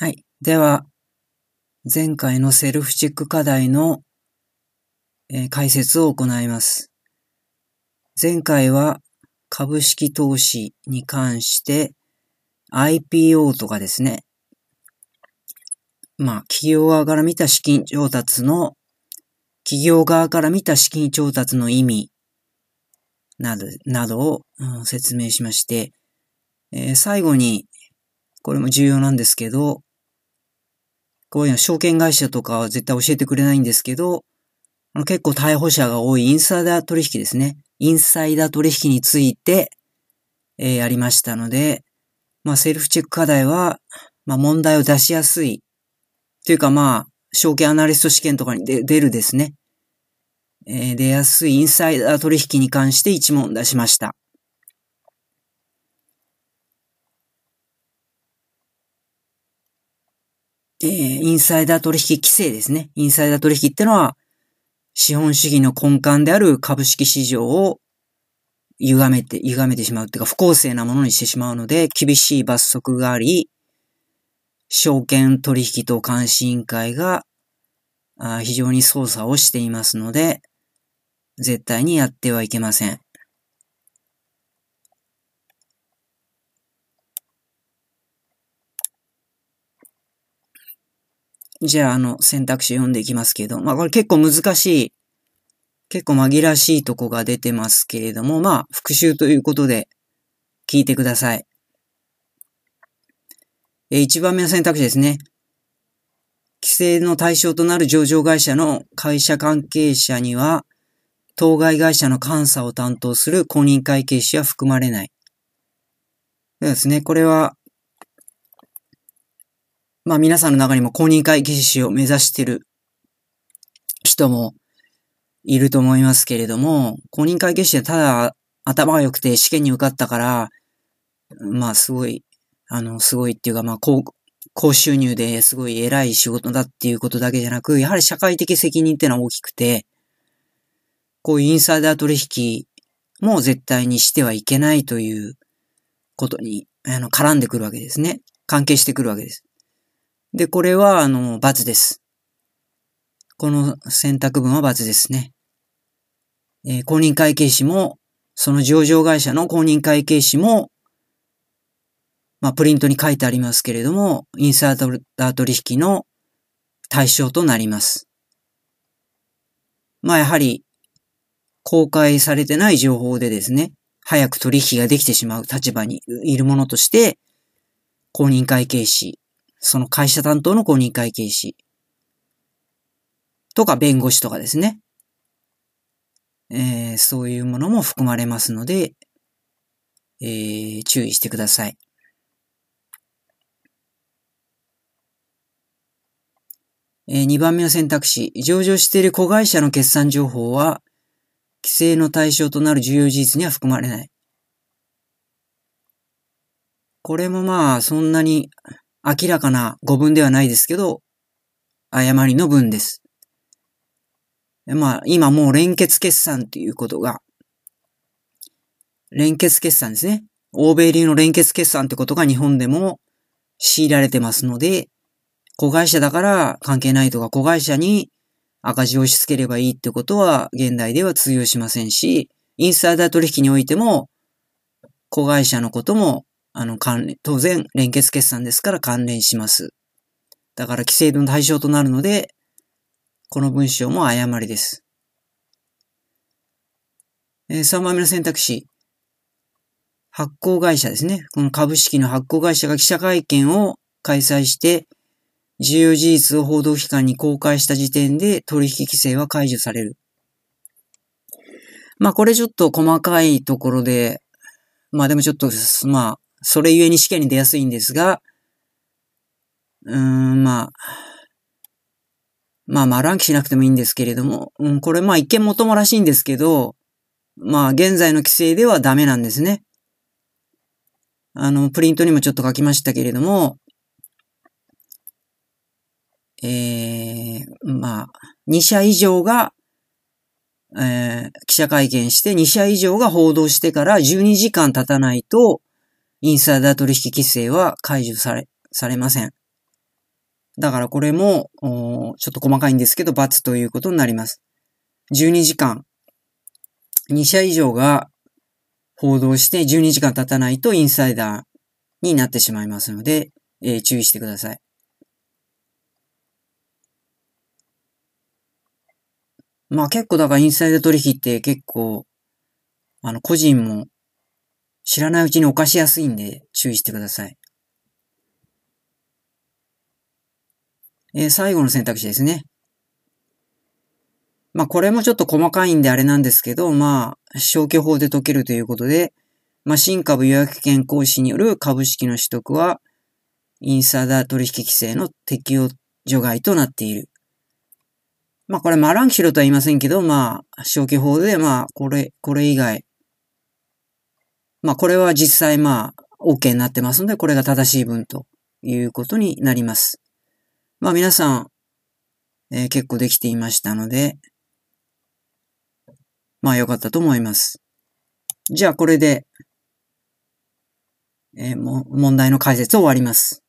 はい。では、前回のセルフチェック課題の、えー、解説を行います。前回は株式投資に関して IPO とかですね。まあ、企業側から見た資金調達の、企業側から見た資金調達の意味など、などを、うん、説明しまして、えー、最後に、これも重要なんですけど、こういうの証券会社とかは絶対教えてくれないんですけど、結構逮捕者が多いインサイダー取引ですね。インサイダー取引について、えー、やりましたので、まあ、セルフチェック課題は、まあ、問題を出しやすい。というか、まあ、証券アナリスト試験とかに出るですね。えー、出やすいインサイダー取引に関して1問出しました。えー、インサイダー取引規制ですね。インサイダー取引ってのは、資本主義の根幹である株式市場を歪めて、歪めてしまうっていうか不公正なものにしてしまうので、厳しい罰則があり、証券取引等監視委員会が非常に捜査をしていますので、絶対にやってはいけません。じゃあ、あの、選択肢読んでいきますけど、まあ、これ結構難しい、結構紛らしいとこが出てますけれども、まあ、復習ということで、聞いてください。え、一番目の選択肢ですね。規制の対象となる上場会社の会社関係者には、当該会社の監査を担当する公認会計士は含まれない。そうですね。これは、まあ皆さんの中にも公認会計士を目指してる人もいると思いますけれども、公認会計士はただ頭が良くて試験に受かったから、まあすごい、あの、すごいっていうか、まあ高、高収入ですごい偉い仕事だっていうことだけじゃなく、やはり社会的責任っていうのは大きくて、こういうインサイダー取引も絶対にしてはいけないということに、あの、絡んでくるわけですね。関係してくるわけです。で、これは、あの、×です。この選択文は×ですね。えー、公認会計士も、その上場会社の公認会計士も、まあ、プリントに書いてありますけれども、インサーター取引の対象となります。まあ、やはり、公開されてない情報でですね、早く取引ができてしまう立場にいるものとして、公認会計士その会社担当の公認会計士とか弁護士とかですね。えー、そういうものも含まれますので、えー、注意してください。えー、2番目の選択肢、上場している子会社の決算情報は、規制の対象となる重要事実には含まれない。これもまあ、そんなに明らかな語文ではないですけど、誤りの文です。まあ、今もう連結決算ということが、連結決算ですね。欧米流の連結決算ってことが日本でも強いられてますので、子会社だから関係ないとか、子会社に赤字を押し付ければいいってことは現代では通用しませんし、インサイダー取引においても、子会社のこともあの、関連、当然、連結決算ですから関連します。だから規制の対象となるので、この文章も誤りです。えー、3番目の選択肢。発行会社ですね。この株式の発行会社が記者会見を開催して、重要事実を報道機関に公開した時点で取引規制は解除される。まあこれちょっと細かいところで、まあでもちょっと、まあ、それゆえに試験に出やすいんですが、うーん、まあ、まあ、丸暗記しなくてもいいんですけれども、うん、これまあ一見もともらしいんですけど、まあ現在の規制ではダメなんですね。あの、プリントにもちょっと書きましたけれども、えー、まあ、2社以上が、えー、記者会見して2社以上が報道してから12時間経たないと、インサイダー取引規制は解除され、されません。だからこれも、ちょっと細かいんですけど、罰ということになります。12時間。2社以上が報道して12時間経たないとインサイダーになってしまいますので、えー、注意してください。まあ結構だからインサイダー取引って結構、あの個人も知らないうちに犯しやすいんで注意してください。えー、最後の選択肢ですね。まあこれもちょっと細かいんであれなんですけど、まあ消去法で解けるということで、まあ新株予約権行使による株式の取得は、インサイダー取引規制の適用除外となっている。まあこれマランキロとは言いませんけど、まあ消去法で、まあこれ、これ以外、まあこれは実際まあ OK になってますので、これが正しい文ということになります。まあ皆さん、えー、結構できていましたので、まあ良かったと思います。じゃあこれで、えー、も問題の解説を終わります。